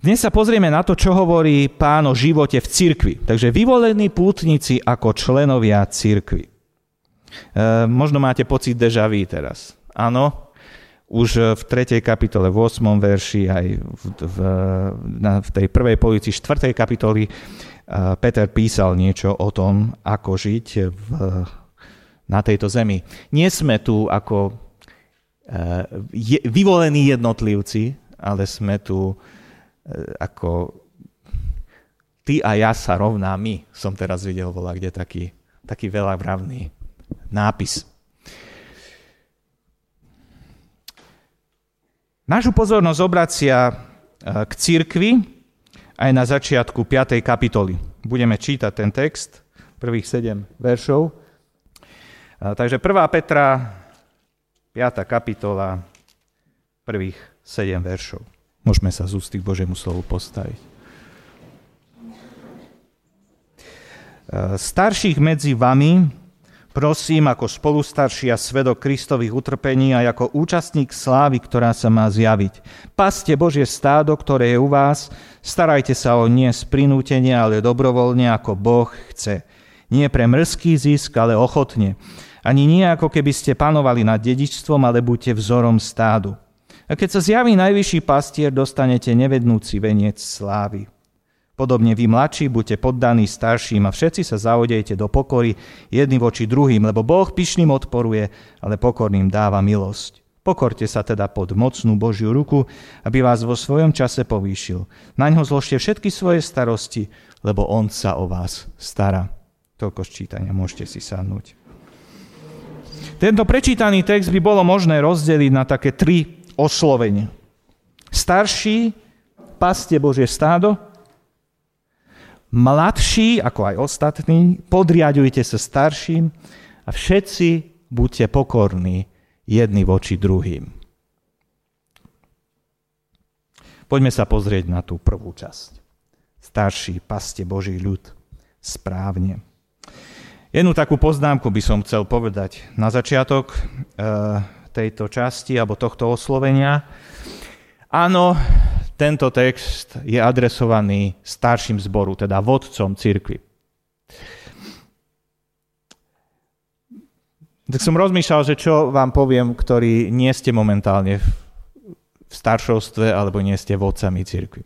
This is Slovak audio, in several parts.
Dnes sa pozrieme na to, čo hovorí pán o živote v cirkvi. Takže vyvolení pútnici ako členovia cirkvi. E, možno máte pocit deja vu teraz. Áno, už v 3. kapitole, v 8. verši, aj v, v, na, v tej prvej polovici 4. kapitoly e, Peter písal niečo o tom, ako žiť v, na tejto zemi. Nie sme tu ako e, je, vyvolení jednotlivci, ale sme tu ako ty a ja sa rovná my. Som teraz videl volá, kde taký, taký veľa vravný nápis. Našu pozornosť obracia e, k cirkvi aj na začiatku 5. kapitoly. Budeme čítať ten text, prvých 7 veršov. E, takže 1. Petra, 5. kapitola, prvých 7 veršov. Môžeme sa z ústy k Božiemu slovu postaviť. E, starších medzi vami prosím ako spolustarší a svedok Kristových utrpení a ako účastník slávy, ktorá sa má zjaviť. Paste Božie stádo, ktoré je u vás, starajte sa o nie z prinútenia, ale dobrovoľne, ako Boh chce. Nie pre mrzký zisk, ale ochotne. Ani nie ako keby ste panovali nad dedičstvom, ale buďte vzorom stádu. A keď sa zjaví najvyšší pastier, dostanete nevednúci veniec slávy. Podobne vy mladší, buďte poddaní starším a všetci sa zaodejte do pokory jedni voči druhým, lebo Boh pyšným odporuje, ale pokorným dáva milosť. Pokorte sa teda pod mocnú Božiu ruku, aby vás vo svojom čase povýšil. Na ňo zložte všetky svoje starosti, lebo on sa o vás stará. Toľko ščítania, môžete si sadnúť. Tento prečítaný text by bolo možné rozdeliť na také tri oslovenie. Starší, paste Božie stádo, mladší, ako aj ostatní, podriadujte sa starším a všetci buďte pokorní jedni voči druhým. Poďme sa pozrieť na tú prvú časť. Starší, paste Boží ľud. Správne. Jednu takú poznámku by som chcel povedať na začiatok. Tejto časti alebo tohto oslovenia. Áno, tento text je adresovaný starším zboru, teda vodcom cirkvi. Tak som rozmýšľal, že čo vám poviem, ktorí nie ste momentálne v staršovstve alebo nie ste vodcami cirkvi.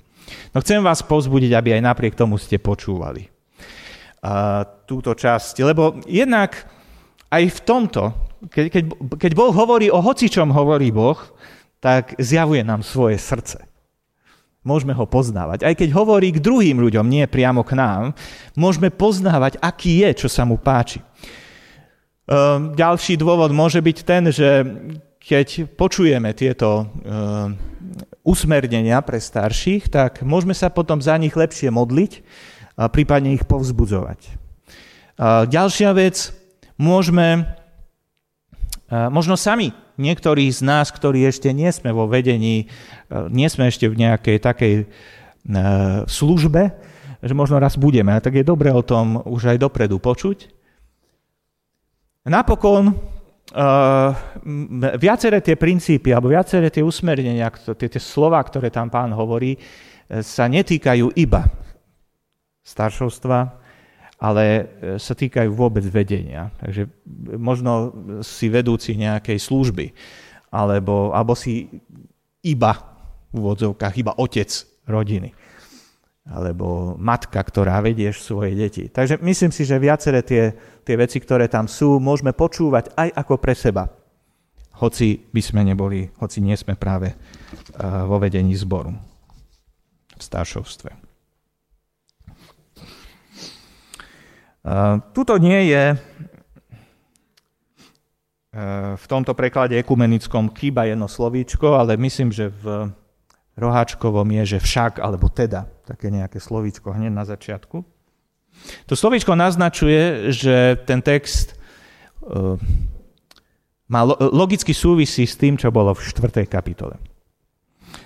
No chcem vás povzbudiť, aby aj napriek tomu ste počúvali túto časť, lebo jednak aj v tomto keď, keď, keď Boh hovorí o hocičom hovorí Boh, tak zjavuje nám svoje srdce. Môžeme ho poznávať. Aj keď hovorí k druhým ľuďom, nie priamo k nám, môžeme poznávať, aký je, čo sa mu páči. Ehm, ďalší dôvod môže byť ten, že keď počujeme tieto ehm, usmernenia pre starších, tak môžeme sa potom za nich lepšie modliť a prípadne ich povzbudzovať. Ďalšia vec, môžeme Možno sami, niektorí z nás, ktorí ešte nie sme vo vedení, e, nie sme ešte v nejakej takej e, službe, že možno raz budeme, tak je dobre o tom už aj dopredu počuť. Napokon viaceré tie princípy alebo viaceré tie usmernenia, tie, tie slova, ktoré tam pán hovorí, sa netýkajú iba staršovstva, ale e, sa týkajú vôbec vedenia. Takže možno si vedúci nejakej služby, alebo, alebo si iba v úvodzovkách, iba otec rodiny, alebo matka, ktorá vedieš svoje deti. Takže myslím si, že viaceré tie, tie veci, ktoré tam sú, môžeme počúvať aj ako pre seba, hoci by sme neboli, hoci nie sme práve e, vo vedení zboru v staršovstve. Tuto nie je e, v tomto preklade ekumenickom chýba jedno slovíčko, ale myslím, že v roháčkovom je, že však, alebo teda, také nejaké slovíčko hneď na začiatku. To slovíčko naznačuje, že ten text e, má logicky súvisí s tým, čo bolo v 4. kapitole.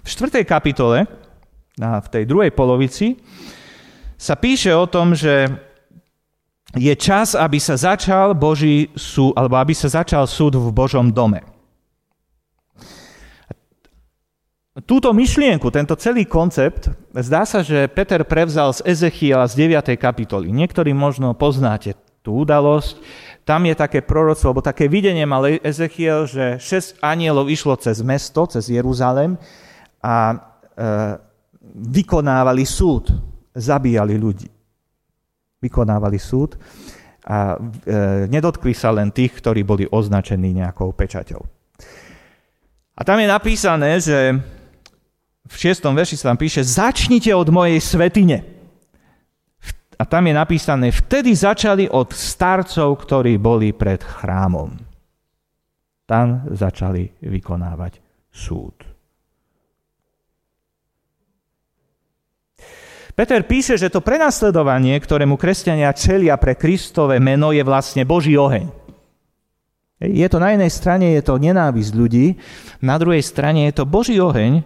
V 4. kapitole, v tej druhej polovici, sa píše o tom, že je čas, aby sa začal Boží súd, alebo aby sa začal súd v Božom dome. túto myšlienku, tento celý koncept, zdá sa, že Peter prevzal z Ezechiela z 9. kapitoly. Niektorí možno poznáte tú udalosť. Tam je také proroctvo, alebo také videnie mal Ezechiel, že šesť anielov išlo cez mesto, cez Jeruzalem a e, vykonávali súd, zabíjali ľudí. Vykonávali súd a e, nedotkli sa len tých, ktorí boli označení nejakou pečaťou. A tam je napísané, že v šiestom verši sa tam píše, začnite od mojej svetine. A tam je napísané, vtedy začali od starcov, ktorí boli pred chrámom. Tam začali vykonávať súd. Peter píše, že to prenasledovanie, ktorému kresťania čelia pre Kristové meno, je vlastne Boží oheň. Je to na jednej strane je to nenávisť ľudí, na druhej strane je to Boží oheň.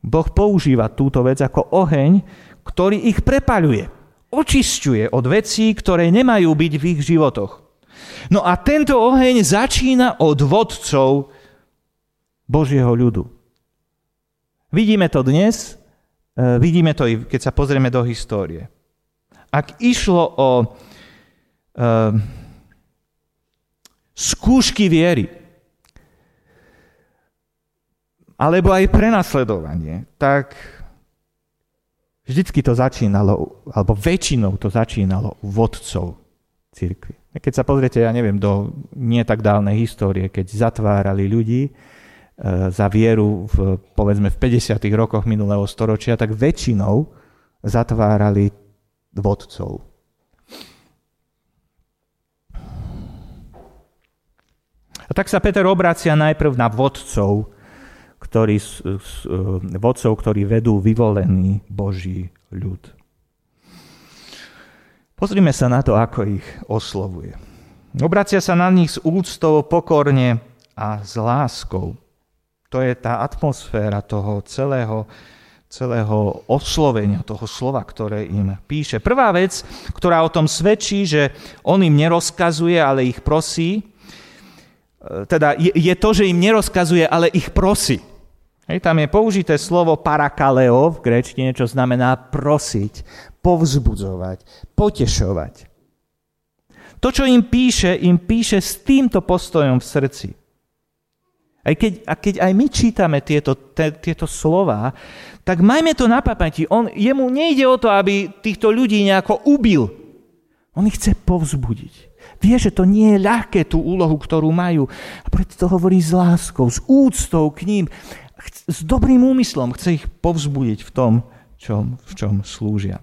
Boh používa túto vec ako oheň, ktorý ich prepaľuje, očisťuje od vecí, ktoré nemajú byť v ich životoch. No a tento oheň začína od vodcov Božieho ľudu. Vidíme to dnes vidíme to keď sa pozrieme do histórie. Ak išlo o uh, skúšky viery, alebo aj prenasledovanie, tak vždycky to začínalo, alebo väčšinou to začínalo u vodcov církvy. Keď sa pozriete, ja neviem, do nie tak dávnej histórie, keď zatvárali ľudí, E, za vieru v, povedzme v 50. rokoch minulého storočia, tak väčšinou zatvárali vodcov. A tak sa Peter obracia najprv na vodcov, ktorí, e, vodcov, ktorí vedú vyvolený Boží ľud. Pozrime sa na to, ako ich oslovuje. Obracia sa na nich s úctou, pokorne a s láskou. To je tá atmosféra toho celého, celého oslovenia, toho slova, ktoré im píše. Prvá vec, ktorá o tom svedčí, že on im nerozkazuje, ale ich prosí, e, teda je, je to, že im nerozkazuje, ale ich prosí. Hej, tam je použité slovo parakaleo v gréčtine, čo znamená prosiť, povzbudzovať, potešovať. To, čo im píše, im píše s týmto postojom v srdci. Aj keď, a keď aj my čítame tieto, te, tieto slova, tak majme to na pamäti. On, jemu nejde o to, aby týchto ľudí nejako ubil. On ich chce povzbudiť. Vie, že to nie je ľahké tú úlohu, ktorú majú. A preto to hovorí s láskou, s úctou k ním, s dobrým úmyslom. Chce ich povzbudiť v tom, čom, v čom slúžia.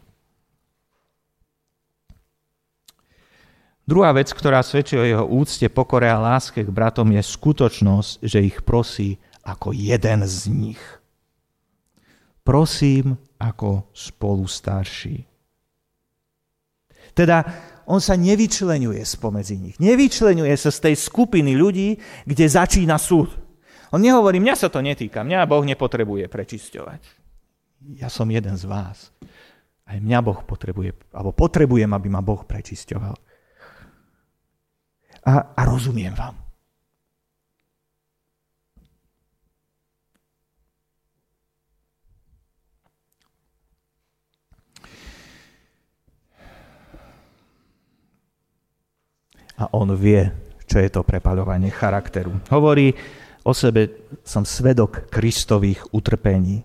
Druhá vec, ktorá svedčí o jeho úcte, pokore a láske k bratom, je skutočnosť, že ich prosí ako jeden z nich. Prosím ako spolu starší. Teda on sa nevyčlenuje spomedzi nich. Nevyčlenuje sa z tej skupiny ľudí, kde začína súd. On nehovorí, mňa sa to netýka, mňa Boh nepotrebuje prečisťovať. Ja som jeden z vás. Aj mňa Boh potrebuje, alebo potrebujem, aby ma Boh prečisťoval a, a rozumiem vám. A on vie, čo je to prepaľovanie charakteru. Hovorí o sebe, som svedok Kristových utrpení.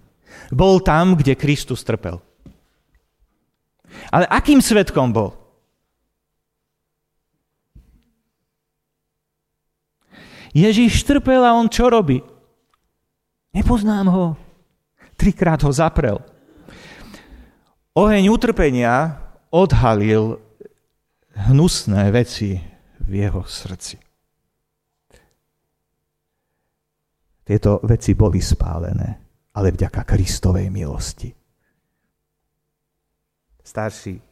Bol tam, kde Kristus trpel. Ale akým svedkom bol? Ježíš trpel a on čo robí? Nepoznám ho. Trikrát ho zaprel. Oheň utrpenia odhalil hnusné veci v jeho srdci. Tieto veci boli spálené, ale vďaka Kristovej milosti. Starší,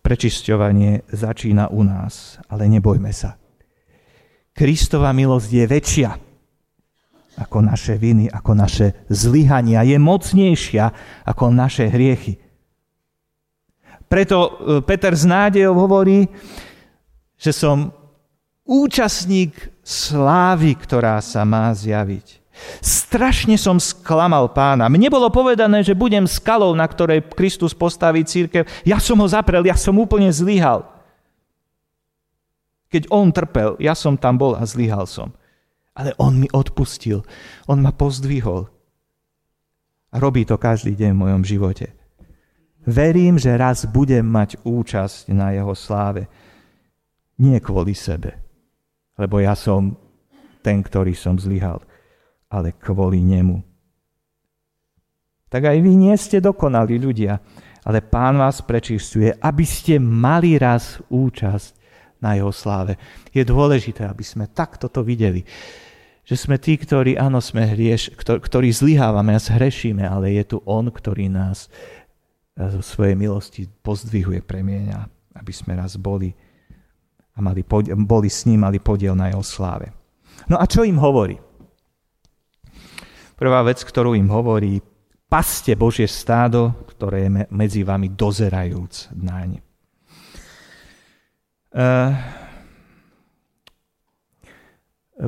prečisťovanie začína u nás, ale nebojme sa. Kristova milosť je väčšia ako naše viny, ako naše zlyhania. Je mocnejšia ako naše hriechy. Preto e, Peter z nádejou hovorí, že som účastník slávy, ktorá sa má zjaviť. Strašne som sklamal pána. Mne bolo povedané, že budem skalou, na ktorej Kristus postaví církev. Ja som ho zaprel, ja som úplne zlyhal. Keď on trpel, ja som tam bol a zlyhal som. Ale on mi odpustil. On ma pozdvihol. A robí to každý deň v mojom živote. Verím, že raz budem mať účasť na jeho sláve. Nie kvôli sebe, lebo ja som ten, ktorý som zlyhal, ale kvôli nemu. Tak aj vy nie ste dokonali ľudia, ale pán vás prečistuje, aby ste mali raz účasť na jeho sláve. Je dôležité, aby sme takto to videli. Že sme tí, ktorí, áno, sme hrieš, ktorí zlyhávame a zhrešíme, ale je tu on, ktorý nás zo svojej milosti pozdvihuje, premieňa, aby sme raz boli a mali, boli s ním, mali podiel na jeho sláve. No a čo im hovorí? Prvá vec, ktorú im hovorí, paste Božie stádo, ktoré je medzi vami dozerajúc naň. Uh,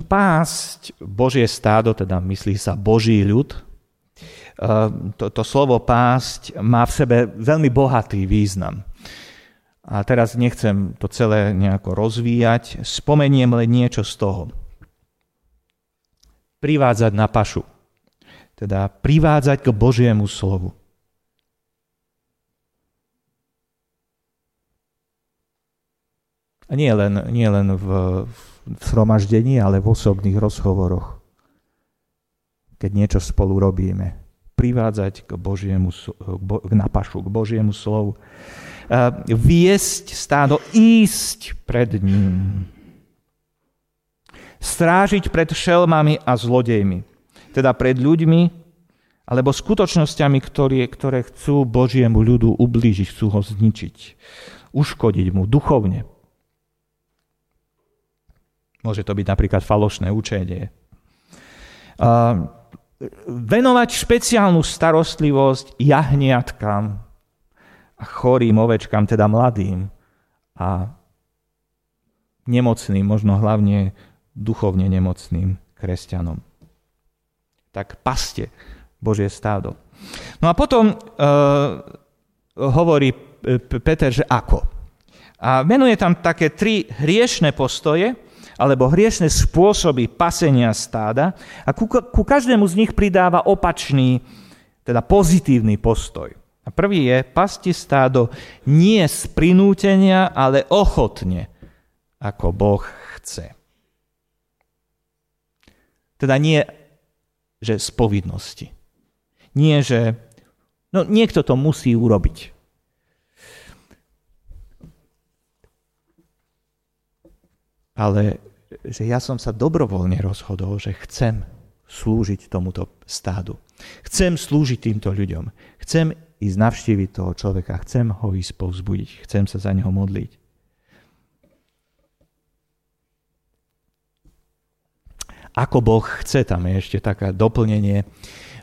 pásť Božie stádo, teda myslí sa Boží ľud, Ehm, to, to slovo pásť má v sebe veľmi bohatý význam. A teraz nechcem to celé nejako rozvíjať, spomeniem len niečo z toho. Privádzať na pašu, teda privádzať k Božiemu slovu. Nie len, nie len v, v shromaždení, ale v osobných rozhovoroch, keď niečo spolu robíme privádzať k Božiemu, k napašu, k Božiemu slovu. Viesť stádo, ísť pred ním. Strážiť pred šelmami a zlodejmi. Teda pred ľuďmi, alebo skutočnosťami, ktoré, ktoré chcú Božiemu ľudu ublížiť, chcú ho zničiť, uškodiť mu duchovne. Môže to byť napríklad falošné učenie venovať špeciálnu starostlivosť jahniatkám a chorým ovečkám, teda mladým a nemocným, možno hlavne duchovne nemocným kresťanom. Tak paste Božie stádo. No a potom uh, hovorí Peter, že ako. A menuje tam také tri hriešne postoje, alebo hriešne spôsoby pasenia stáda a ku, ku každému z nich pridáva opačný, teda pozitívny postoj. A prvý je, pasti stádo nie z prinútenia, ale ochotne, ako Boh chce. Teda nie, že z povinnosti. Nie, že no, niekto to musí urobiť. Ale že ja som sa dobrovoľne rozhodol, že chcem slúžiť tomuto stádu. Chcem slúžiť týmto ľuďom. Chcem ísť navštíviť toho človeka. Chcem ho ísť povzbudiť. Chcem sa za neho modliť. Ako Boh chce, tam je ešte také doplnenie.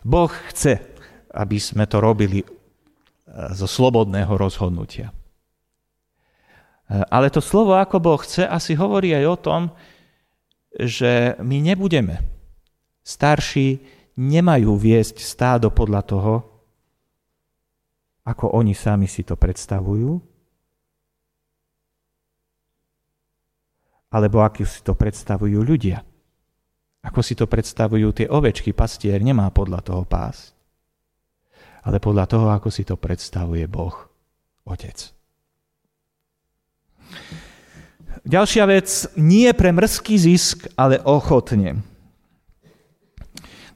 Boh chce, aby sme to robili e, zo slobodného rozhodnutia. E, ale to slovo, ako Boh chce, asi hovorí aj o tom, že my nebudeme. Starší nemajú viesť stádo podľa toho, ako oni sami si to predstavujú, alebo ako si to predstavujú ľudia. Ako si to predstavujú tie ovečky, pastier nemá podľa toho pás, ale podľa toho, ako si to predstavuje Boh, Otec. Ďalšia vec, nie pre mrzký zisk, ale ochotne.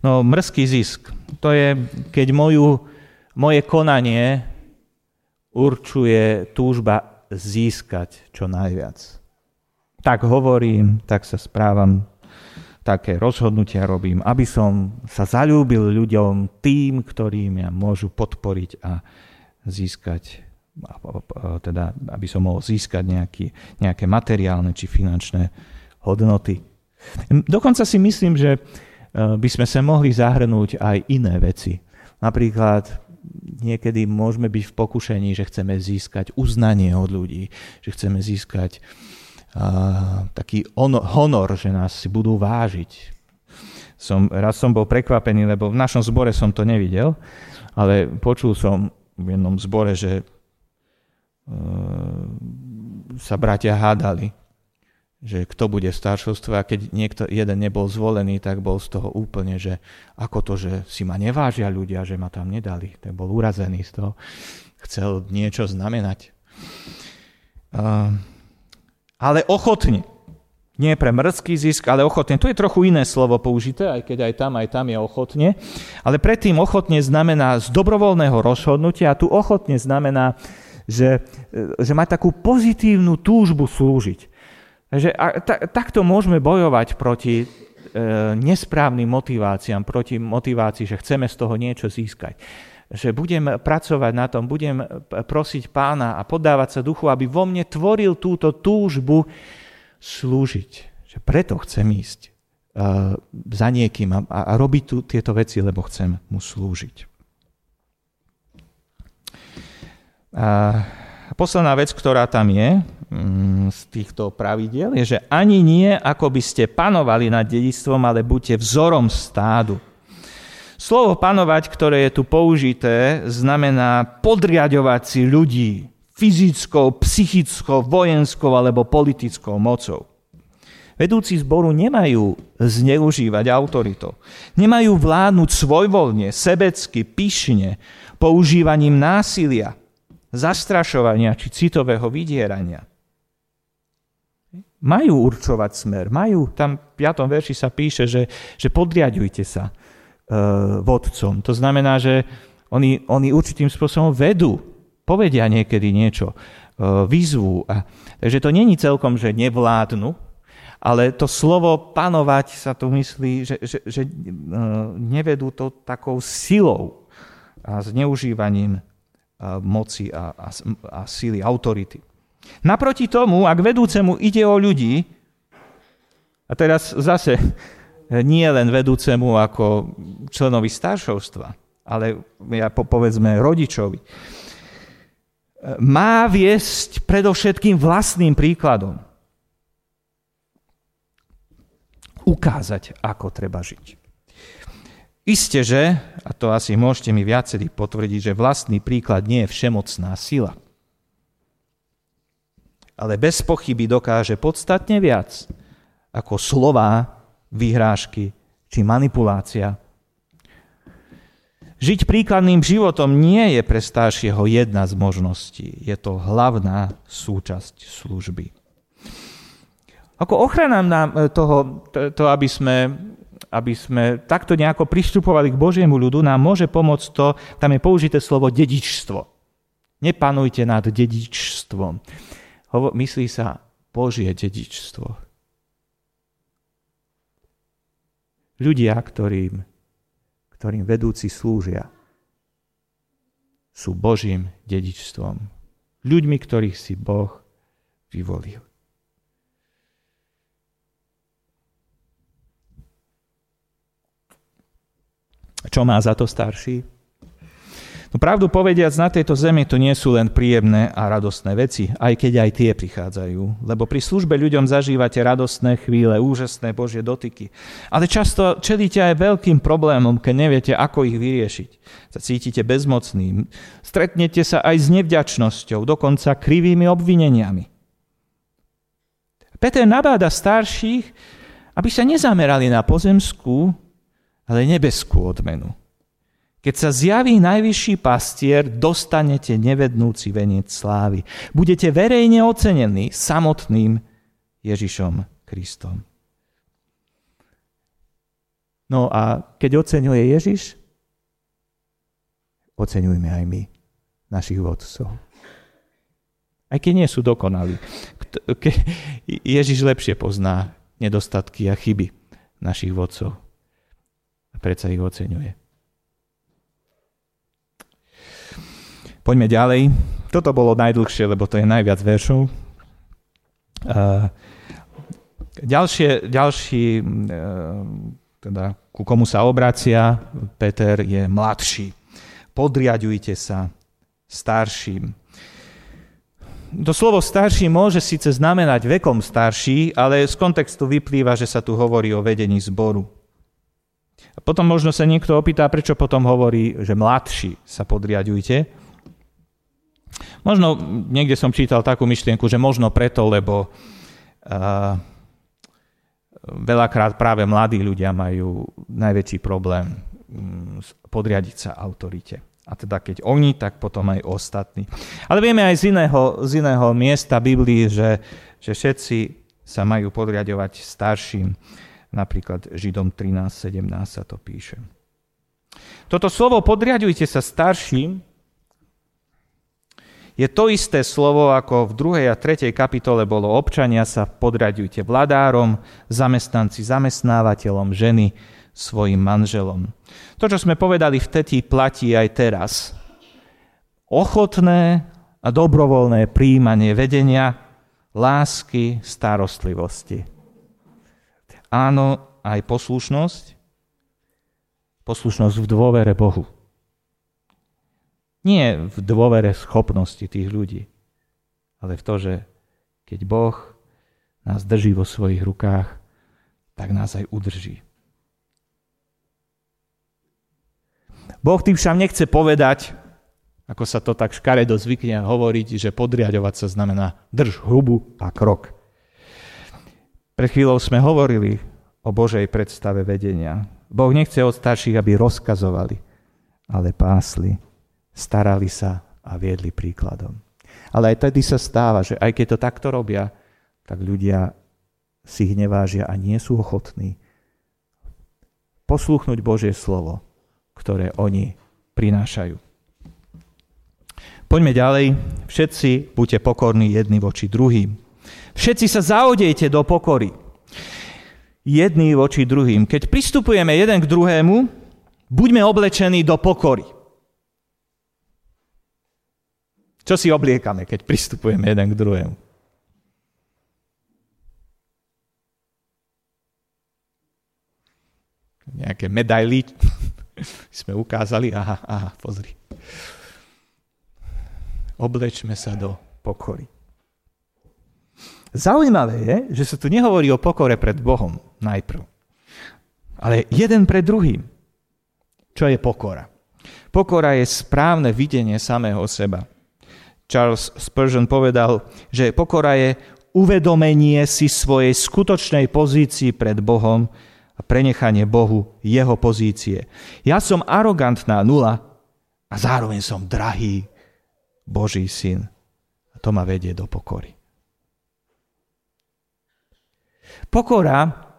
No, mrzký zisk, to je, keď moju, moje konanie určuje túžba získať čo najviac. Tak hovorím, tak sa správam, také rozhodnutia robím, aby som sa zalúbil ľuďom tým, ktorí mňa môžu podporiť a získať teda, aby som mohol získať nejaký, nejaké materiálne či finančné hodnoty. Dokonca si myslím, že e, by sme sa mohli zahrnúť aj iné veci. Napríklad niekedy môžeme byť v pokušení, že chceme získať uznanie od ľudí, že chceme získať uh, taký honor, že nás si budú vážiť som, raz som bol prekvapený, lebo v našom zbore som to nevidel, ale počul som v jednom zbore, že sa bratia hádali, že kto bude v staršovstve a keď niekto, jeden nebol zvolený, tak bol z toho úplne, že ako to, že si ma nevážia ľudia, že ma tam nedali. Tak bol urazený z toho. Chcel niečo znamenať. Uh, ale ochotne. Nie pre mrzký zisk, ale ochotne. Tu je trochu iné slovo použité, aj keď aj tam, aj tam je ochotne. Ale predtým ochotne znamená z dobrovoľného rozhodnutia a tu ochotne znamená, že, že má takú pozitívnu túžbu slúžiť. Takže ta, takto môžeme bojovať proti e, nesprávnym motiváciám, proti motivácii, že chceme z toho niečo získať. Že budem pracovať na tom, budem prosiť pána a podávať sa duchu, aby vo mne tvoril túto túžbu, slúžiť. Že preto chcem ísť uh, za niekým a, a robiť tu, tieto veci, lebo chcem mu slúžiť. A posledná vec, ktorá tam je mm, z týchto pravidiel, je, že ani nie, ako by ste panovali nad dedictvom, ale buďte vzorom stádu. Slovo panovať, ktoré je tu použité, znamená podriadovať si ľudí, fyzickou, psychickou, vojenskou alebo politickou mocou. Vedúci zboru nemajú zneužívať autorito. Nemajú vládnuť svojvoľne, sebecky, pyšne, používaním násilia, zastrašovania či citového vydierania. Majú určovať smer, majú, tam v 5. verši sa píše, že, že podriadujte sa e, vodcom. To znamená, že oni, oni určitým spôsobom vedú povedia niekedy niečo, e, výzvu. A, takže to není celkom, že nevládnu, ale to slovo panovať sa tu myslí, že, že, že e, nevedú to takou silou a zneužívaním moci a, a, a síly, autority. Naproti tomu, ak vedúcemu ide o ľudí, a teraz zase nie len vedúcemu ako členovi staršovstva, ale ja povedzme rodičovi, má viesť predovšetkým vlastným príkladom. Ukázať, ako treba žiť. Isté, že, a to asi môžete mi viacerí potvrdiť, že vlastný príklad nie je všemocná sila. Ale bez pochyby dokáže podstatne viac ako slová, vyhrážky či manipulácia Žiť príkladným životom nie je pre staršieho jedna z možností. Je to hlavná súčasť služby. Ako ochrana nám e, toho, to, aby sme, aby sme takto nejako pristupovali k Božiemu ľudu, nám môže pomôcť to, tam je použité slovo dedičstvo. Nepanujte nad dedičstvom. Myslí sa Božie dedičstvo. Ľudia, ktorým ktorým vedúci slúžia, sú Božím dedičstvom. Ľuďmi, ktorých si Boh vyvolil. Čo má za to starší? No pravdu povediac, na tejto zemi to nie sú len príjemné a radostné veci, aj keď aj tie prichádzajú. Lebo pri službe ľuďom zažívate radostné chvíle, úžasné Božie dotyky. Ale často čelíte aj veľkým problémom, keď neviete, ako ich vyriešiť. Sa cítite bezmocným. Stretnete sa aj s nevďačnosťou, dokonca krivými obvineniami. Peter nabáda starších, aby sa nezamerali na pozemskú, ale nebeskú odmenu. Keď sa zjaví najvyšší pastier, dostanete nevednúci veniec slávy. Budete verejne ocenení samotným Ježišom Kristom. No a keď oceňuje Ježiš, oceňujme aj my, našich vodcov. Aj keď nie sú dokonalí. Ježiš lepšie pozná nedostatky a chyby našich vodcov. Predsa ich oceňuje. Poďme ďalej. Toto bolo najdlhšie, lebo to je najviac veršov. ďalšie, ďalší, e, teda ku komu sa obracia, Peter je mladší. Podriadujte sa starším. To slovo starší môže síce znamenať vekom starší, ale z kontextu vyplýva, že sa tu hovorí o vedení zboru. Potom možno sa niekto opýta, prečo potom hovorí, že mladší sa podriadujte. Možno niekde som čítal takú myšlienku, že možno preto, lebo uh, veľakrát práve mladí ľudia majú najväčší problém um, podriadiť sa autorite. A teda keď oni, tak potom aj ostatní. Ale vieme aj z iného, z iného miesta Biblii, že, že všetci sa majú podriadovať starším. Napríklad Židom 13.17 sa to píše. Toto slovo podriadujte sa starším je to isté slovo, ako v 2. a 3. kapitole bolo občania sa podriadujte vladárom, zamestnanci zamestnávateľom, ženy svojim manželom. To, čo sme povedali vtedy, platí aj teraz. Ochotné a dobrovoľné príjmanie vedenia, lásky, starostlivosti. Áno, aj poslušnosť. Poslušnosť v dôvere Bohu. Nie v dôvere schopnosti tých ľudí, ale v to, že keď Boh nás drží vo svojich rukách, tak nás aj udrží. Boh tým však nechce povedať, ako sa to tak škaredo zvykne hovoriť, že podriadovať sa znamená drž hubu a krok. Pred chvíľou sme hovorili o Božej predstave vedenia. Boh nechce od starších, aby rozkazovali, ale pásli, starali sa a viedli príkladom. Ale aj tedy sa stáva, že aj keď to takto robia, tak ľudia si ich nevážia a nie sú ochotní poslúchnuť Božie slovo ktoré oni prinášajú. Poďme ďalej. Všetci buďte pokorní jedni voči druhým. Všetci sa zaodejte do pokory. Jedný voči druhým. Keď pristupujeme jeden k druhému, buďme oblečení do pokory. Čo si obliekame, keď pristupujeme jeden k druhému? Nejaké medaily, sme ukázali, aha, aha, pozri. Oblečme sa do pokory. Zaujímavé je, že sa tu nehovorí o pokore pred Bohom najprv, ale jeden pred druhým. Čo je pokora? Pokora je správne videnie samého seba. Charles Spurgeon povedal, že pokora je uvedomenie si svojej skutočnej pozícii pred Bohom a prenechanie Bohu jeho pozície. Ja som arogantná nula a zároveň som drahý Boží syn. A to ma vedie do pokory. Pokora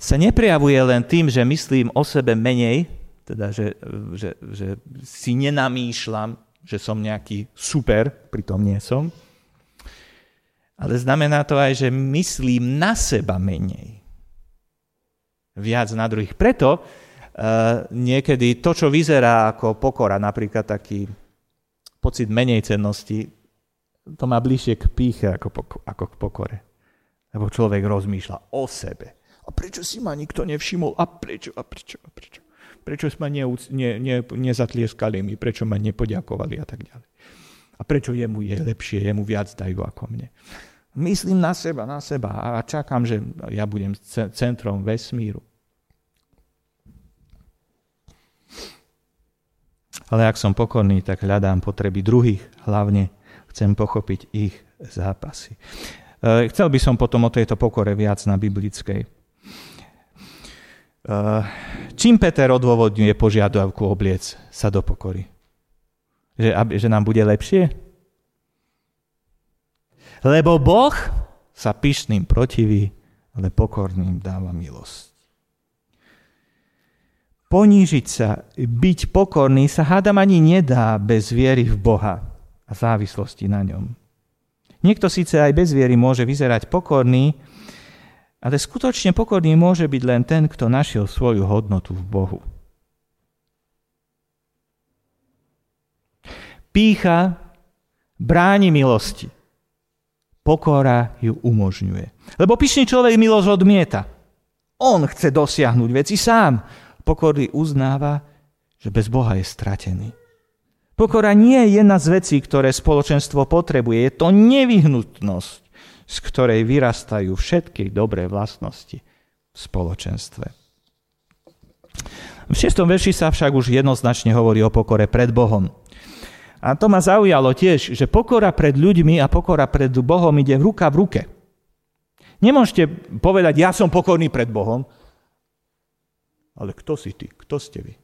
sa neprejavuje len tým, že myslím o sebe menej, teda že, že, že si nenamýšľam, že som nejaký super, pritom nie som, ale znamená to aj, že myslím na seba menej viac na druhých. Preto uh, niekedy to, čo vyzerá ako pokora, napríklad taký pocit menej cennosti, to má bližšie k píche ako, ako k pokore. Lebo človek rozmýšľa o sebe. A prečo si ma nikto nevšimol? A prečo? A prečo? A prečo? Prečo ma ne, ne, ne, nezatlieskali mi? Prečo ma nepodiakovali a tak ďalej? A prečo jemu je lepšie, jemu viac dajú ako mne? Myslím na seba, na seba a čakám, že ja budem centrom vesmíru. Ale ak som pokorný, tak hľadám potreby druhých, hlavne chcem pochopiť ich zápasy. E, chcel by som potom o tejto pokore viac na biblickej. E, čím Peter odôvodňuje požiadavku obliec sa do pokory? Že, že nám bude lepšie? Lebo Boh sa pyšným protiví, ale pokorným dáva milosť. Ponížiť sa, byť pokorný sa hádam ani nedá bez viery v Boha a závislosti na ňom. Niekto síce aj bez viery môže vyzerať pokorný, ale skutočne pokorný môže byť len ten, kto našiel svoju hodnotu v Bohu. Pícha bráni milosti. Pokora ju umožňuje. Lebo pyšný človek milosť odmieta. On chce dosiahnuť veci sám. Pokorný uznáva, že bez Boha je stratený. Pokora nie je jedna z vecí, ktoré spoločenstvo potrebuje. Je to nevyhnutnosť, z ktorej vyrastajú všetky dobré vlastnosti v spoločenstve. V 6. verši sa však už jednoznačne hovorí o pokore pred Bohom. A to ma zaujalo tiež, že pokora pred ľuďmi a pokora pred Bohom ide ruka v ruke. Nemôžete povedať, ja som pokorný pred Bohom, ale kto si ty? Kto ste vy?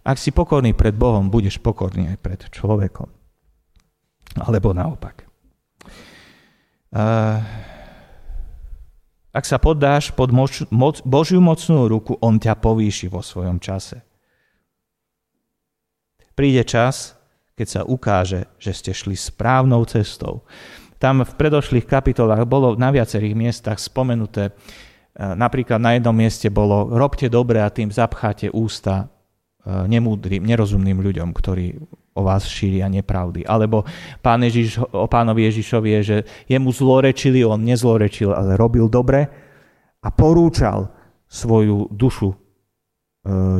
Ak si pokorný pred Bohom, budeš pokorný aj pred človekom. Alebo naopak. Ak sa poddáš pod moč, moc, Božiu mocnú ruku, On ťa povýši vo svojom čase. Príde čas, keď sa ukáže, že ste šli správnou cestou. Tam v predošlých kapitolách bolo na viacerých miestach spomenuté, e, napríklad na jednom mieste bolo robte dobre a tým zapcháte ústa nemúdrym, nerozumným ľuďom, ktorí o vás šíria nepravdy. Alebo pán Ježiš, o pánovi Ježišovi je, že jemu zlorečili, on nezlorečil, ale robil dobre a porúčal svoju dušu e,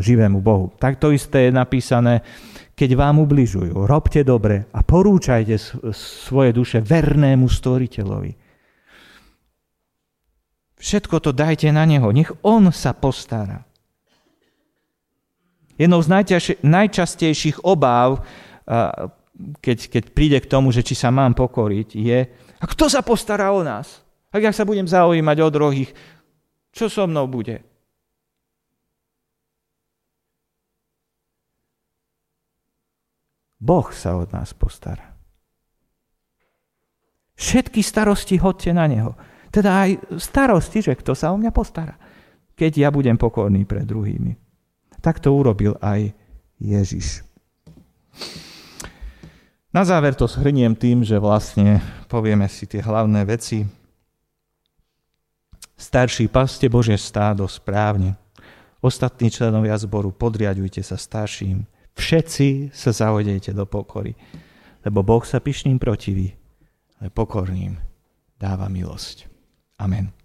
živému Bohu. Tak to isté je napísané, keď vám ubližujú. Robte dobre a porúčajte svoje duše vernému stvoriteľovi. Všetko to dajte na neho, nech on sa postará. Jednou z najčastejších obáv, keď, keď príde k tomu, že či sa mám pokoriť, je, a kto sa postará o nás? Ak ja sa budem zaujímať o druhých, čo so mnou bude? Boh sa od nás postará. Všetky starosti hodte na Neho. Teda aj starosti, že kto sa o mňa postará, keď ja budem pokorný pred druhými. Tak to urobil aj Ježiš. Na záver to shrniem tým, že vlastne povieme si tie hlavné veci. Starší paste Bože stádo správne. Ostatní členovia zboru, podriadujte sa starším. Všetci sa zahodejte do pokory, lebo Boh sa pyšným protiví, ale pokorným dáva milosť. Amen.